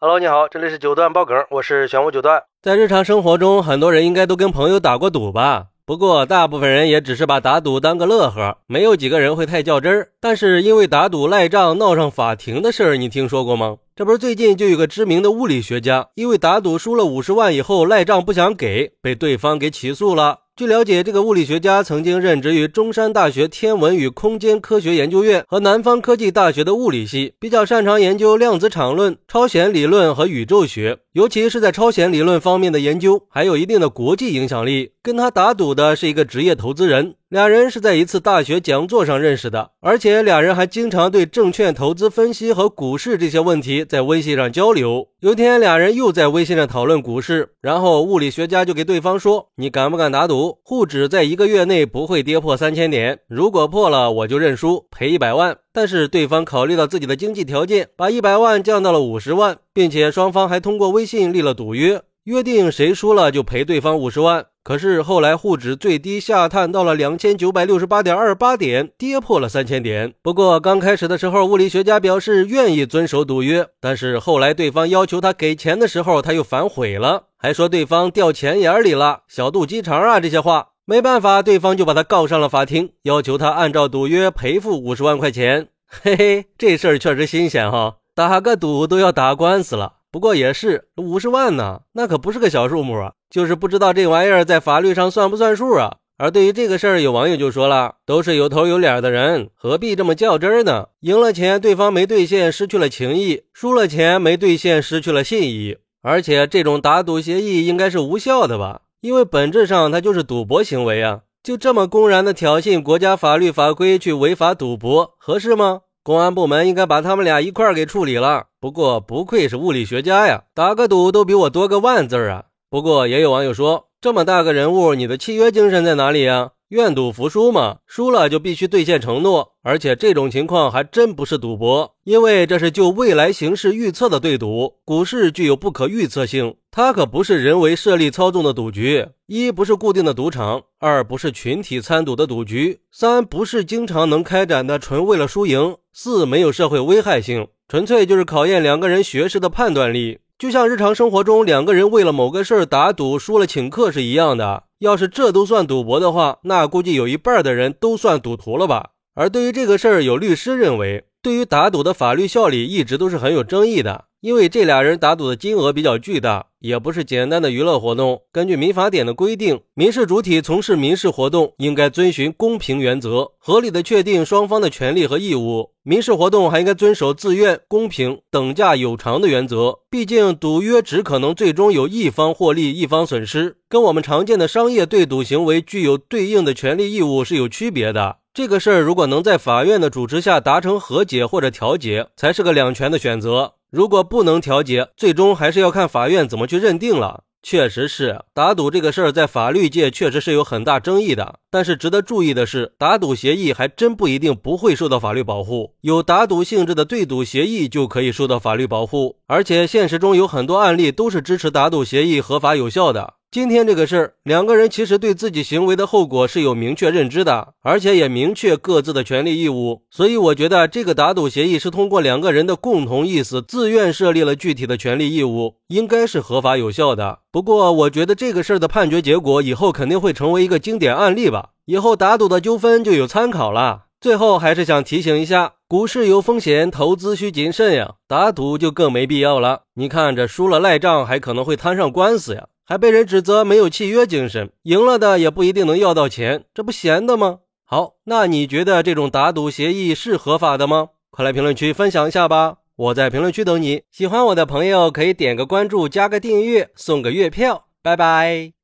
Hello，你好，这里是九段爆梗，我是玄武九段。在日常生活中，很多人应该都跟朋友打过赌吧？不过，大部分人也只是把打赌当个乐呵，没有几个人会太较真儿。但是，因为打赌赖账闹上法庭的事儿，你听说过吗？这不是最近就有个知名的物理学家，因为打赌输了五十万以后赖账不想给，被对方给起诉了。据了解，这个物理学家曾经任职于中山大学天文与空间科学研究院和南方科技大学的物理系，比较擅长研究量子场论、超弦理论和宇宙学，尤其是在超弦理论方面的研究，还有一定的国际影响力。跟他打赌的是一个职业投资人。俩人是在一次大学讲座上认识的，而且俩人还经常对证券投资分析和股市这些问题在微信上交流。有一天，俩人又在微信上讨论股市，然后物理学家就给对方说：“你敢不敢打赌，沪指在一个月内不会跌破三千点？如果破了，我就认输，赔一百万。”但是对方考虑到自己的经济条件，把一百万降到了五十万，并且双方还通过微信立了赌约，约定谁输了就赔对方五十万。可是后来沪指最低下探到了两千九百六十八点二八点，跌破了三千点。不过刚开始的时候，物理学家表示愿意遵守赌约，但是后来对方要求他给钱的时候，他又反悔了，还说对方掉钱眼里了，小肚鸡肠啊这些话。没办法，对方就把他告上了法庭，要求他按照赌约赔付五十万块钱。嘿嘿，这事儿确实新鲜哈，打个赌都要打官司了。不过也是五十万呢，那可不是个小数目啊！就是不知道这玩意儿在法律上算不算数啊？而对于这个事儿，有网友就说了：“都是有头有脸的人，何必这么较真儿呢？赢了钱，对方没兑现，失去了情谊；输了钱，没兑现，失去了信义。而且这种打赌协议应该是无效的吧？因为本质上它就是赌博行为啊！就这么公然的挑衅国家法律法规去违法赌博，合适吗？”公安部门应该把他们俩一块儿给处理了。不过不愧是物理学家呀，打个赌都比我多个万字啊。不过也有网友说，这么大个人物，你的契约精神在哪里呀？愿赌服输嘛，输了就必须兑现承诺，而且这种情况还真不是赌博，因为这是就未来形势预测的对赌。股市具有不可预测性，它可不是人为设立操纵的赌局。一不是固定的赌场，二不是群体参赌的赌局，三不是经常能开展的纯为了输赢，四没有社会危害性，纯粹就是考验两个人学识的判断力。就像日常生活中两个人为了某个事儿打赌输了请客是一样的。要是这都算赌博的话，那估计有一半的人都算赌徒了吧？而对于这个事儿，有律师认为，对于打赌的法律效力一直都是很有争议的。因为这俩人打赌的金额比较巨大，也不是简单的娱乐活动。根据民法典的规定，民事主体从事民事活动应该遵循公平原则，合理的确定双方的权利和义务。民事活动还应该遵守自愿、公平、等价有偿的原则。毕竟，赌约只可能最终有一方获利，一方损失，跟我们常见的商业对赌行为具有对应的权利义务是有区别的。这个事儿如果能在法院的主持下达成和解或者调解，才是个两全的选择。如果不能调解，最终还是要看法院怎么去认定了。确实是打赌这个事儿，在法律界确实是有很大争议的。但是值得注意的是，打赌协议还真不一定不会受到法律保护。有打赌性质的对赌协议就可以受到法律保护，而且现实中有很多案例都是支持打赌协议合法有效的。今天这个事儿，两个人其实对自己行为的后果是有明确认知的，而且也明确各自的权利义务。所以，我觉得这个打赌协议是通过两个人的共同意思，自愿设立了具体的权利义务，应该是合法有效的。不过，我觉得这个事儿的判决结果以后肯定会成为一个经典案例吧，以后打赌的纠纷就有参考了。最后，还是想提醒一下，股市有风险，投资需谨慎呀，打赌就更没必要了。你看，这输了赖账，还可能会摊上官司呀。还被人指责没有契约精神，赢了的也不一定能要到钱，这不闲的吗？好，那你觉得这种打赌协议是合法的吗？快来评论区分享一下吧，我在评论区等你。喜欢我的朋友可以点个关注，加个订阅，送个月票，拜拜。